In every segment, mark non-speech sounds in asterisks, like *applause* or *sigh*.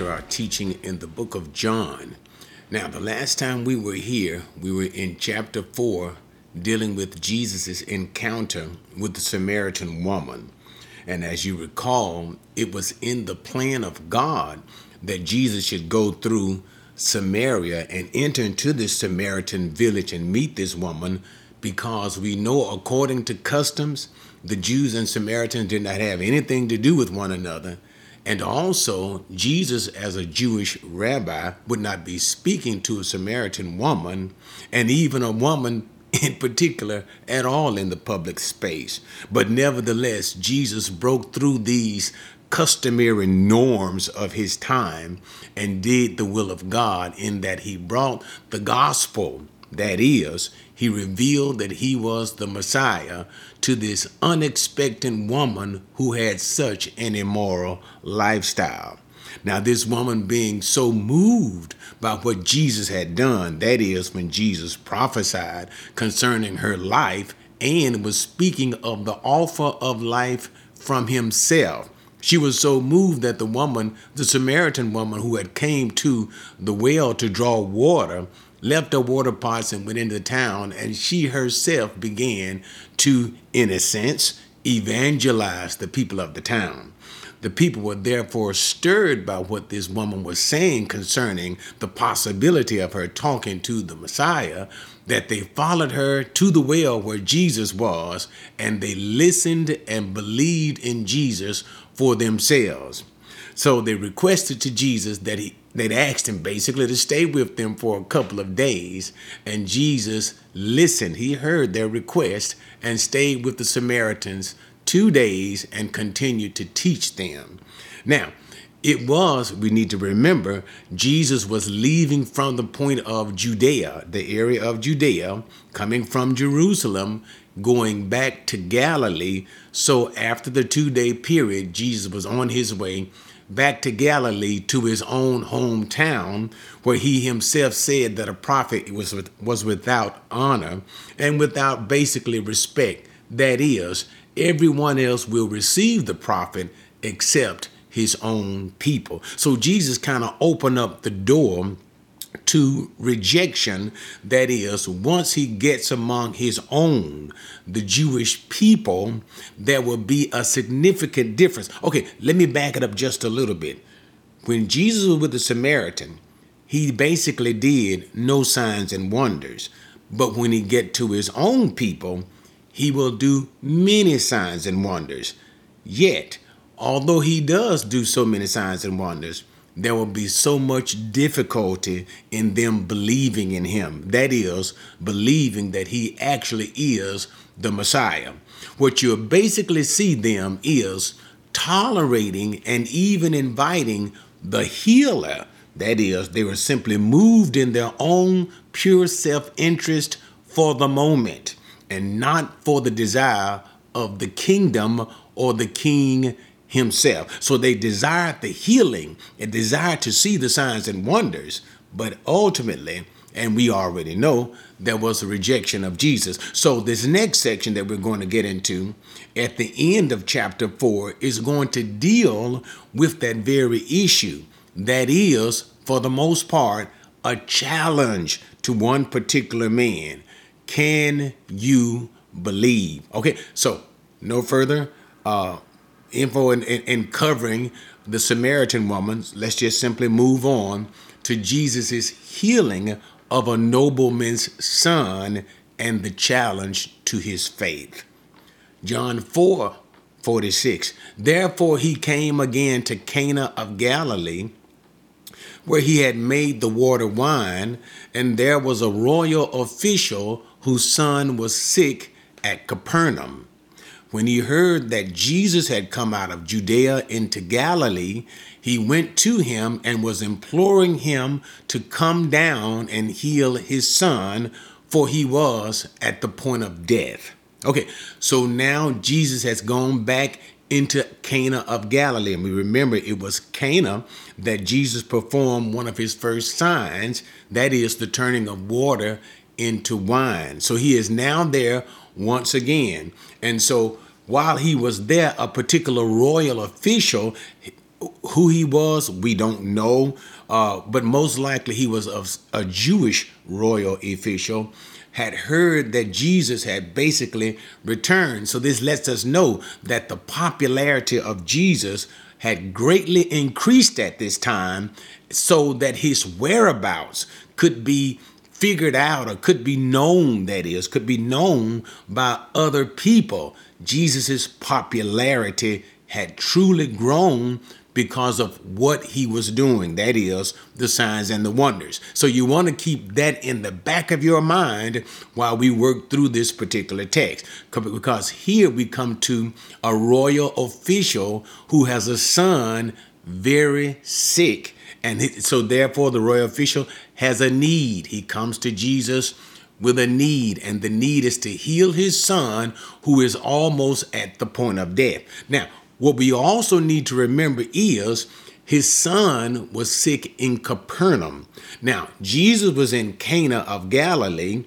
to our teaching in the book of John. Now, the last time we were here, we were in chapter 4 dealing with Jesus' encounter with the Samaritan woman. And as you recall, it was in the plan of God that Jesus should go through Samaria and enter into this Samaritan village and meet this woman because we know, according to customs, the Jews and Samaritans did not have anything to do with one another. And also, Jesus, as a Jewish rabbi, would not be speaking to a Samaritan woman, and even a woman *laughs* in particular at all in the public space. But nevertheless, Jesus broke through these customary norms of his time and did the will of God in that he brought the gospel. That is, he revealed that he was the Messiah to this unexpected woman who had such an immoral lifestyle. Now, this woman being so moved by what Jesus had done, that is, when Jesus prophesied concerning her life and was speaking of the offer of life from himself. She was so moved that the woman, the Samaritan woman who had came to the well to draw water, left her water pots and went into the town, and she herself began to, in a sense, evangelize the people of the town. The people were therefore stirred by what this woman was saying concerning the possibility of her talking to the Messiah, that they followed her to the well where Jesus was, and they listened and believed in Jesus for themselves. So they requested to Jesus that he they'd asked him basically to stay with them for a couple of days, and Jesus listened. He heard their request and stayed with the Samaritans two days and continued to teach them. Now, it was, we need to remember, Jesus was leaving from the point of Judea, the area of Judea, coming from Jerusalem, going back to Galilee. So after the two day period, Jesus was on his way back to Galilee to his own hometown, where he himself said that a prophet was, was without honor and without basically respect. That is, everyone else will receive the prophet except his own people. So Jesus kind of opened up the door to rejection. That is, once he gets among his own, the Jewish people, there will be a significant difference. Okay, let me back it up just a little bit. When Jesus was with the Samaritan, he basically did no signs and wonders. But when he get to his own people, he will do many signs and wonders. Yet, although he does do so many signs and wonders, there will be so much difficulty in them believing in him. That is, believing that he actually is the Messiah. What you'll basically see them is tolerating and even inviting the healer. That is, they were simply moved in their own pure self interest for the moment and not for the desire of the kingdom or the king himself. So they desired the healing and desired to see the signs and wonders, but ultimately, and we already know, there was a rejection of Jesus. So this next section that we're going to get into at the end of chapter 4 is going to deal with that very issue. That is, for the most part, a challenge to one particular man. Can you believe? Okay, so no further uh, info in, in, in covering the Samaritan woman, let's just simply move on to Jesus' healing of a nobleman's son and the challenge to his faith. John 4 46. Therefore he came again to Cana of Galilee, where he had made the water wine, and there was a royal official whose son was sick at Capernaum. When he heard that Jesus had come out of Judea into Galilee, he went to him and was imploring him to come down and heal his son, for he was at the point of death. Okay, so now Jesus has gone back into Cana of Galilee. And we remember it was Cana that Jesus performed one of his first signs, that is the turning of water into wine. So he is now there once again. And so while he was there, a particular royal official who he was, we don't know, uh, but most likely he was a, a Jewish royal official had heard that Jesus had basically returned. So this lets us know that the popularity of Jesus had greatly increased at this time so that his whereabouts could be figured out or could be known that is could be known by other people. Jesus' popularity had truly grown because of what he was doing that is the signs and the wonders. So you want to keep that in the back of your mind while we work through this particular text because here we come to a royal official who has a son very sick and so, therefore, the royal official has a need. He comes to Jesus with a need, and the need is to heal his son who is almost at the point of death. Now, what we also need to remember is his son was sick in Capernaum. Now, Jesus was in Cana of Galilee.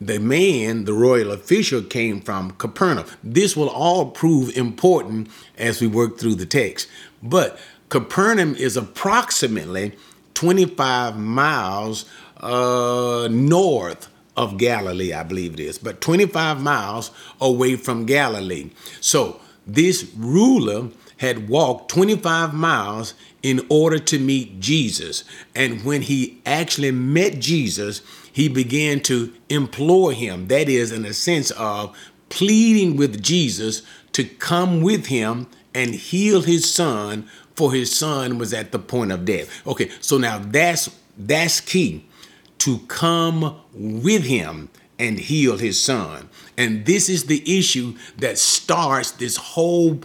The man, the royal official, came from Capernaum. This will all prove important as we work through the text. But Capernaum is approximately 25 miles uh, north of Galilee, I believe it is, but 25 miles away from Galilee. So this ruler had walked 25 miles in order to meet Jesus. And when he actually met Jesus, he began to implore him. That is, in a sense of pleading with Jesus to come with him and heal his son for his son was at the point of death. Okay, so now that's that's key to come with him and heal his son. And this is the issue that starts this whole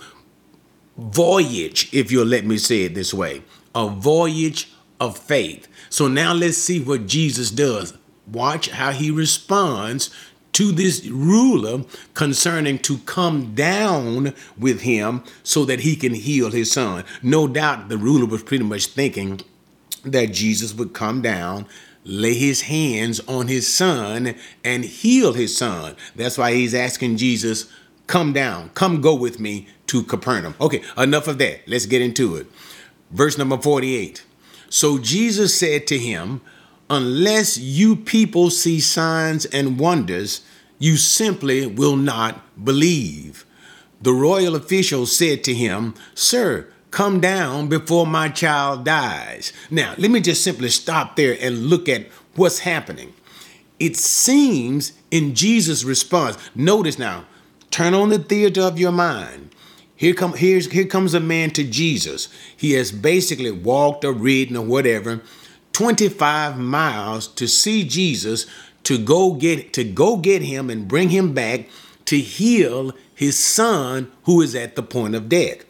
voyage, if you'll let me say it this way a voyage of faith. So now let's see what Jesus does. Watch how he responds to this ruler concerning to come down with him so that he can heal his son. No doubt the ruler was pretty much thinking that Jesus would come down, lay his hands on his son, and heal his son. That's why he's asking Jesus, Come down, come go with me to Capernaum. Okay, enough of that. Let's get into it. Verse number 48. So Jesus said to him, unless you people see signs and wonders, you simply will not believe. The royal official said to him, Sir, come down before my child dies. Now, let me just simply stop there and look at what's happening. It seems in Jesus' response, notice now, turn on the theater of your mind. Here, come, here's, here comes a man to Jesus. He has basically walked or ridden or whatever 25 miles to see Jesus to go get to go get him and bring him back to heal his son who is at the point of death.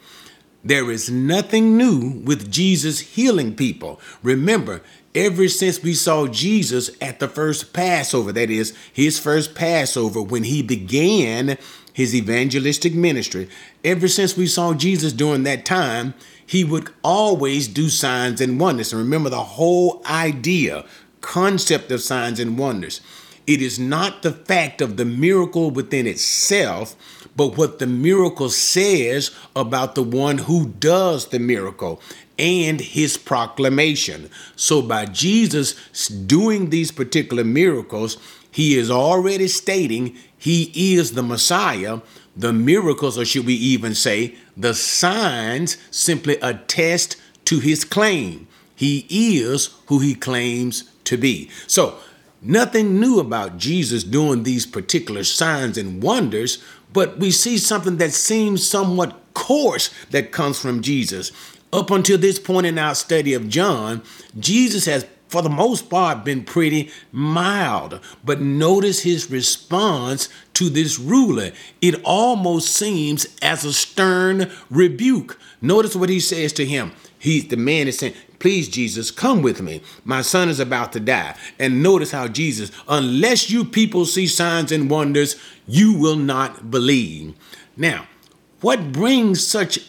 There is nothing new with Jesus healing people. Remember, ever since we saw Jesus at the first Passover, that is, his first Passover, when he began his evangelistic ministry, ever since we saw Jesus during that time, he would always do signs and wonders. And remember the whole idea, concept of signs and wonders. It is not the fact of the miracle within itself, but what the miracle says about the one who does the miracle and his proclamation. So, by Jesus doing these particular miracles, he is already stating he is the Messiah. The miracles, or should we even say, the signs, simply attest to his claim. He is who he claims to be. So, nothing new about Jesus doing these particular signs and wonders, but we see something that seems somewhat coarse that comes from Jesus. Up until this point in our study of John, Jesus has for the most part, been pretty mild. But notice his response to this ruler. It almost seems as a stern rebuke. Notice what he says to him. He, the man is saying, Please, Jesus, come with me. My son is about to die. And notice how Jesus, unless you people see signs and wonders, you will not believe. Now, what brings such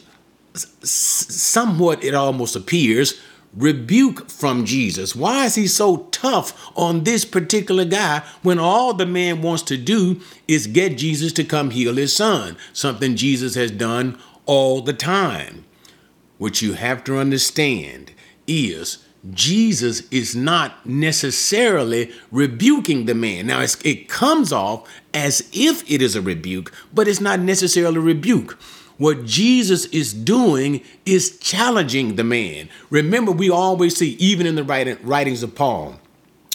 somewhat, it almost appears, rebuke from Jesus. Why is he so tough on this particular guy when all the man wants to do is get Jesus to come heal his son, something Jesus has done all the time? what you have to understand is Jesus is not necessarily rebuking the man. Now, it comes off as if it is a rebuke, but it's not necessarily a rebuke. What Jesus is doing is challenging the man. Remember, we always see, even in the writings of Paul,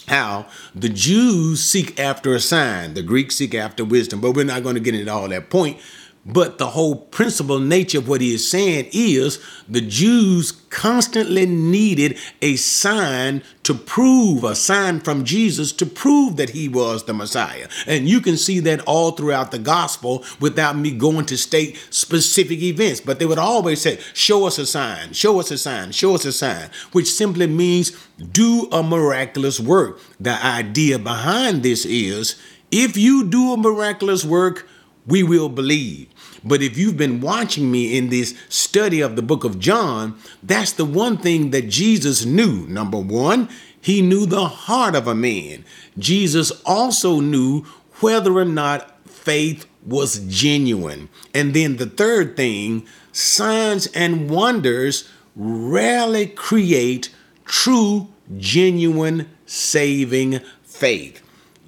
how the Jews seek after a sign, the Greeks seek after wisdom, but we're not going to get into all that point. But the whole principal nature of what he is saying is the Jews constantly needed a sign to prove, a sign from Jesus to prove that he was the Messiah. And you can see that all throughout the gospel without me going to state specific events. But they would always say, Show us a sign, show us a sign, show us a sign, which simply means do a miraculous work. The idea behind this is if you do a miraculous work, we will believe. But if you've been watching me in this study of the book of John, that's the one thing that Jesus knew. Number one, he knew the heart of a man. Jesus also knew whether or not faith was genuine. And then the third thing, signs and wonders rarely create true, genuine, saving faith.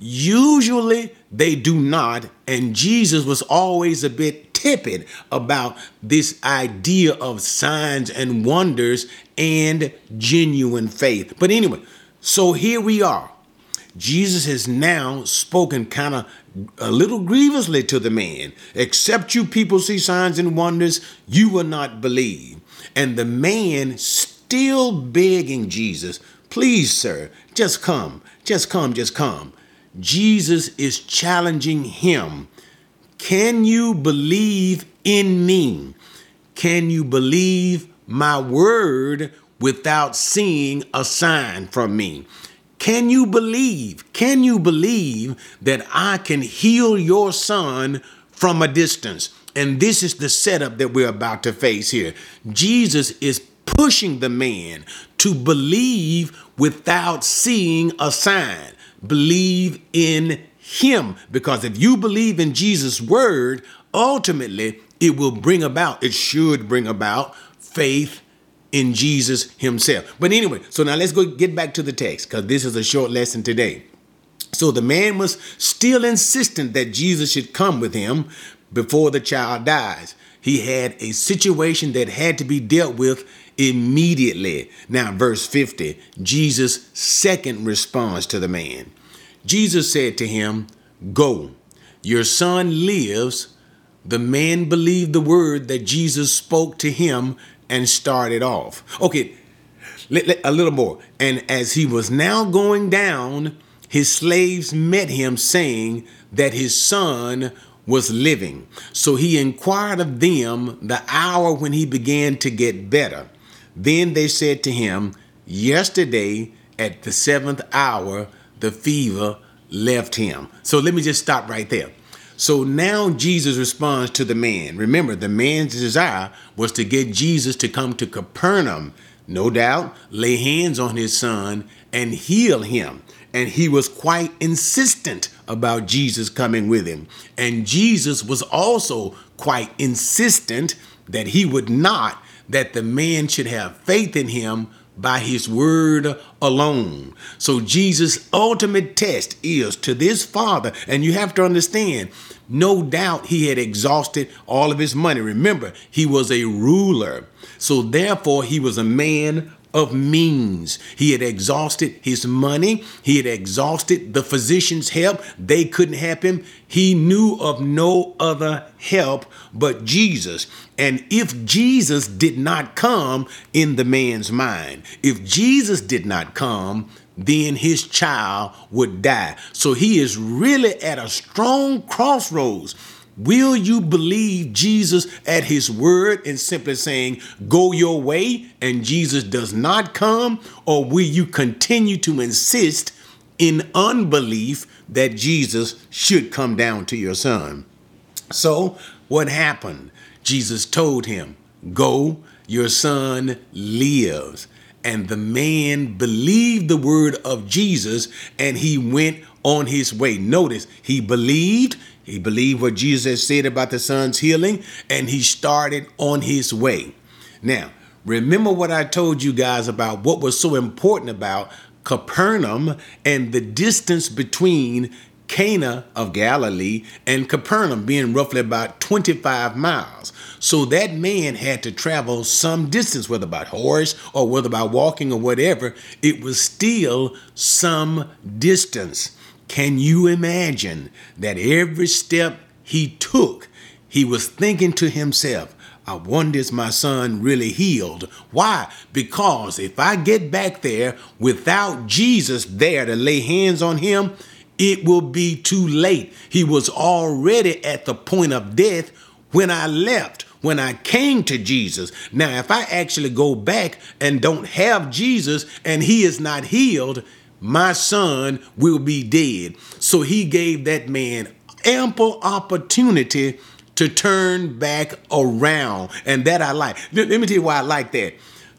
Usually they do not, and Jesus was always a bit tepid about this idea of signs and wonders and genuine faith. But anyway, so here we are. Jesus has now spoken kind of a little grievously to the man. Except you people see signs and wonders, you will not believe. And the man still begging Jesus, please, sir, just come, just come, just come. Jesus is challenging him can you believe in me? Can you believe my word without seeing a sign from me? Can you believe? Can you believe that I can heal your son from a distance? And this is the setup that we're about to face here. Jesus is pushing the man to believe without seeing a sign. Believe in him. Because if you believe in Jesus' word, ultimately it will bring about, it should bring about faith in Jesus himself. But anyway, so now let's go get back to the text because this is a short lesson today. So the man was still insistent that Jesus should come with him before the child dies. He had a situation that had to be dealt with immediately. Now, verse 50, Jesus' second response to the man. Jesus said to him, Go, your son lives. The man believed the word that Jesus spoke to him and started off. Okay, a little more. And as he was now going down, his slaves met him, saying that his son was living. So he inquired of them the hour when he began to get better. Then they said to him, Yesterday at the seventh hour, the fever left him. So let me just stop right there. So now Jesus responds to the man. Remember, the man's desire was to get Jesus to come to Capernaum, no doubt, lay hands on his son and heal him. And he was quite insistent about Jesus coming with him. And Jesus was also quite insistent that he would not, that the man should have faith in him by his word alone. So Jesus' ultimate test is to this father, and you have to understand, no doubt he had exhausted all of his money. Remember, he was a ruler. So therefore, he was a man of means. He had exhausted his money. He had exhausted the physician's help. They couldn't help him. He knew of no other help but Jesus. And if Jesus did not come in the man's mind, if Jesus did not come, then his child would die. So he is really at a strong crossroads Will you believe Jesus at his word and simply saying, go your way, and Jesus does not come? Or will you continue to insist in unbelief that Jesus should come down to your son? So, what happened? Jesus told him, Go, your son lives. And the man believed the word of Jesus and he went on his way. Notice, he believed, he believed what Jesus said about the son's healing, and he started on his way. Now, Remember what I told you guys about what was so important about Capernaum and the distance between Cana of Galilee and Capernaum being roughly about 25 miles. So that man had to travel some distance, whether by horse or whether by walking or whatever. It was still some distance. Can you imagine that every step he took, he was thinking to himself, I wonder is my son really healed? Why? Because if I get back there without Jesus there to lay hands on him, it will be too late. He was already at the point of death when I left, when I came to Jesus. Now, if I actually go back and don't have Jesus and he is not healed, my son will be dead. So he gave that man ample opportunity to turn back around. And that I like. Let me tell you why I like that.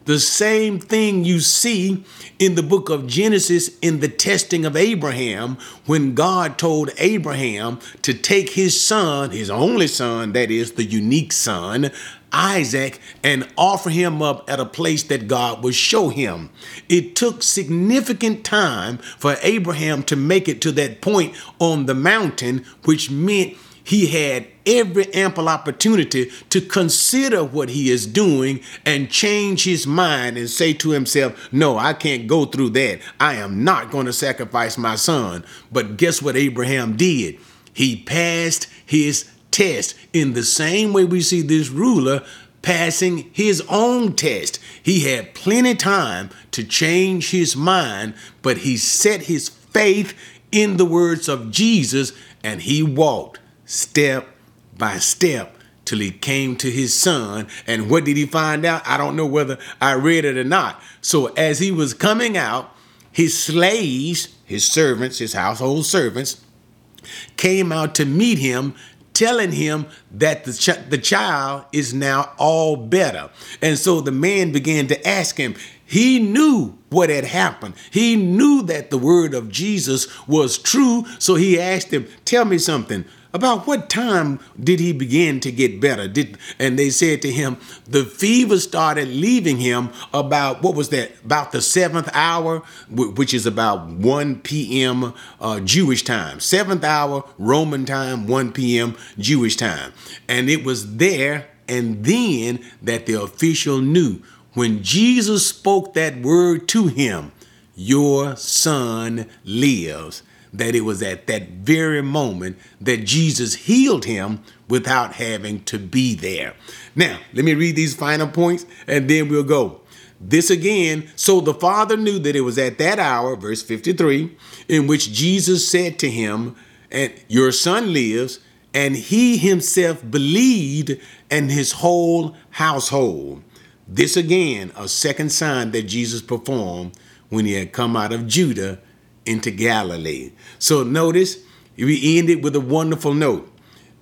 The same thing you see in the book of Genesis in the testing of Abraham when God told Abraham to take his son, his only son, that is the unique son, Isaac, and offer him up at a place that God would show him. It took significant time for Abraham to make it to that point on the mountain, which meant he had every ample opportunity to consider what he is doing and change his mind and say to himself, No, I can't go through that. I am not going to sacrifice my son. But guess what Abraham did? He passed his test in the same way we see this ruler passing his own test. He had plenty time to change his mind, but he set his faith in the words of Jesus and he walked step by step till he came to his son. And what did he find out? I don't know whether I read it or not. So as he was coming out, his slaves, his servants, his household servants, came out to meet him telling him that the, ch- the child is now all better. And so the man began to ask him, he knew what had happened. He knew that the word of Jesus was true. So he asked him, Tell me something. About what time did he begin to get better? Did and they said to him, the fever started leaving him about what was that? About the seventh hour, which is about 1 p.m. Uh, Jewish time. Seventh hour Roman time, 1 p.m. Jewish time. And it was there and then that the official knew when Jesus spoke that word to him, your son lives that it was at that very moment that Jesus healed him without having to be there. Now, let me read these final points and then we'll go. This again, so the Father knew that it was at that hour, verse 53, in which Jesus said to him, And your son lives, and he himself believed, and his whole household. This again, a second sign that Jesus performed when he had come out of Judah into Galilee. So notice we ended with a wonderful note.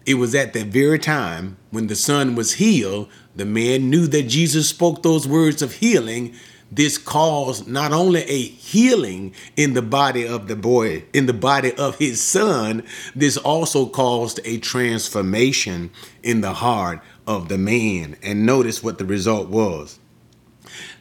It was at that very time when the son was healed, the man knew that Jesus spoke those words of healing. This caused not only a healing in the body of the boy, in the body of his son, this also caused a transformation in the heart of the man. And notice what the result was.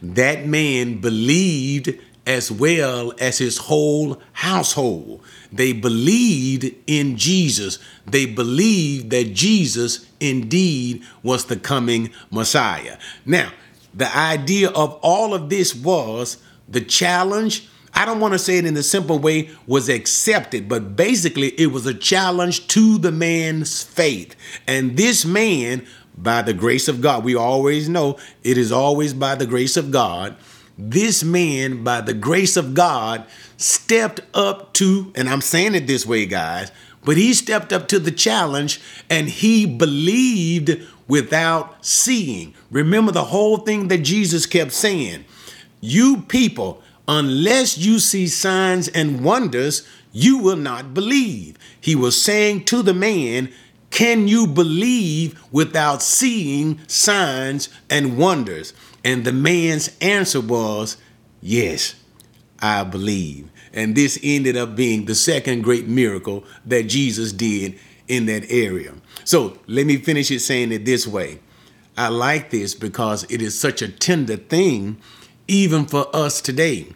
That man believed as well as his whole household. They believed in Jesus. They believed that Jesus indeed was the coming Messiah. Now, the idea of all of this was the challenge. I don't want to say it in a simple way, was accepted, but basically it was a challenge to the man's faith. And this man, by the grace of God, we always know it is always by the grace of God this man, by the grace of God, stepped up to, and I'm saying it this way, guys, but he stepped up to the challenge and he believed without seeing. Remember the whole thing that Jesus kept saying You people, unless you see signs and wonders, you will not believe. He was saying to the man, Can you believe without seeing signs and wonders? And the man's answer was, Yes, I believe. And this ended up being the second great miracle that Jesus did in that area. So let me finish it saying it this way I like this because it is such a tender thing, even for us today.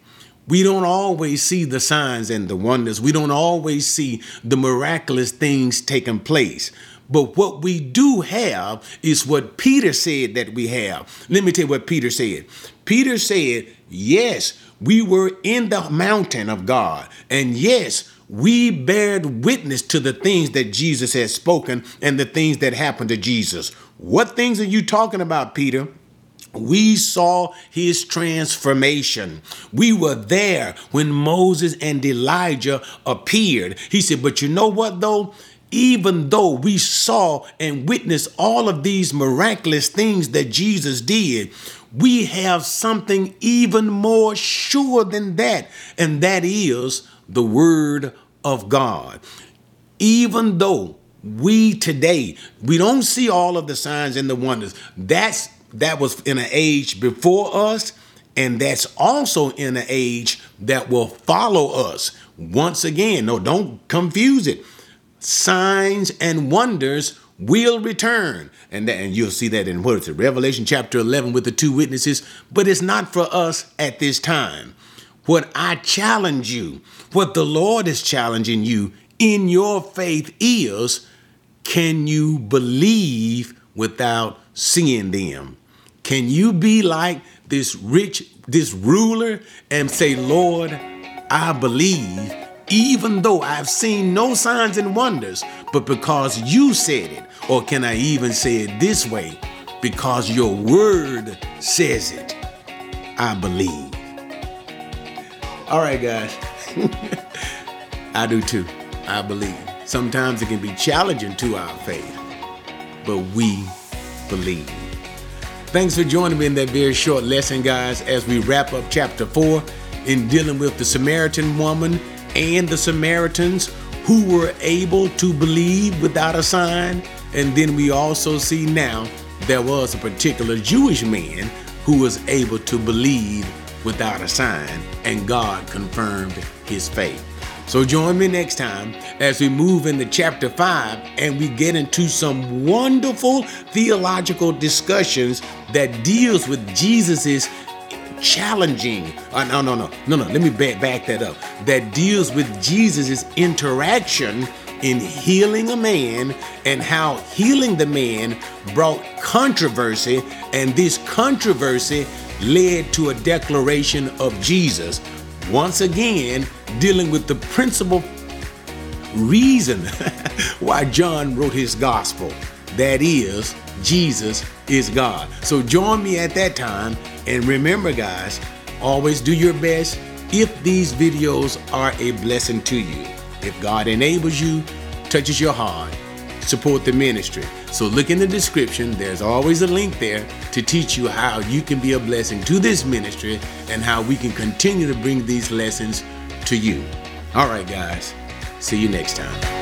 We don't always see the signs and the wonders. We don't always see the miraculous things taking place. But what we do have is what Peter said that we have. Let me tell you what Peter said. Peter said, Yes, we were in the mountain of God. And yes, we bared witness to the things that Jesus has spoken and the things that happened to Jesus. What things are you talking about, Peter? We saw his transformation. We were there when Moses and Elijah appeared. He said, But you know what, though? Even though we saw and witnessed all of these miraculous things that Jesus did, we have something even more sure than that, and that is the Word of God. Even though we today we don't see all of the signs and the wonders, that's that was in an age before us, and that's also in an age that will follow us. Once again, no, don't confuse it. Signs and wonders will return. And, that, and you'll see that in what is it, Revelation chapter 11 with the two witnesses. But it's not for us at this time. What I challenge you, what the Lord is challenging you in your faith is can you believe without seeing them? Can you be like this rich, this ruler and say, Lord, I believe, even though I've seen no signs and wonders, but because you said it? Or can I even say it this way? Because your word says it, I believe. All right, guys. *laughs* I do too. I believe. Sometimes it can be challenging to our faith, but we believe. Thanks for joining me in that very short lesson, guys, as we wrap up chapter four in dealing with the Samaritan woman and the Samaritans who were able to believe without a sign. And then we also see now there was a particular Jewish man who was able to believe without a sign, and God confirmed his faith. So join me next time as we move into chapter 5 and we get into some wonderful theological discussions that deals with Jesus's challenging uh, no no no no no let me back, back that up that deals with Jesus's interaction in healing a man and how healing the man brought controversy and this controversy led to a declaration of Jesus once again dealing with the principal reason *laughs* why John wrote his gospel. That is, Jesus is God. So join me at that time. And remember, guys, always do your best if these videos are a blessing to you. If God enables you, touches your heart, support the ministry. So look in the description. There's always a link there to teach you how you can be a blessing to this ministry and how we can continue to bring these lessons to you. All right, guys. See you next time.